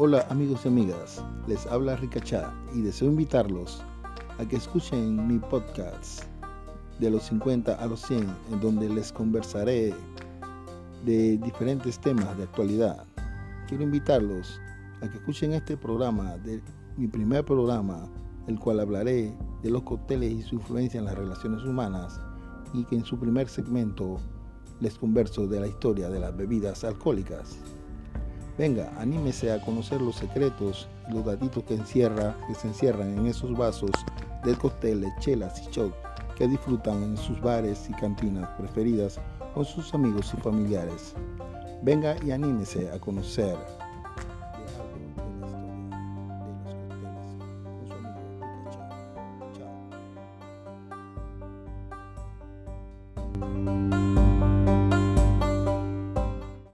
Hola amigos y amigas, les habla Ricachá y deseo invitarlos a que escuchen mi podcast de los 50 a los 100 en donde les conversaré de diferentes temas de actualidad. Quiero invitarlos a que escuchen este programa, de mi primer programa, el cual hablaré de los cócteles y su influencia en las relaciones humanas y que en su primer segmento les converso de la historia de las bebidas alcohólicas. Venga, anímese a conocer los secretos y los datitos que, encierra, que se encierran en esos vasos de costeles, chelas y shock que disfrutan en sus bares y cantinas preferidas con sus amigos y familiares. Venga y anímese a conocer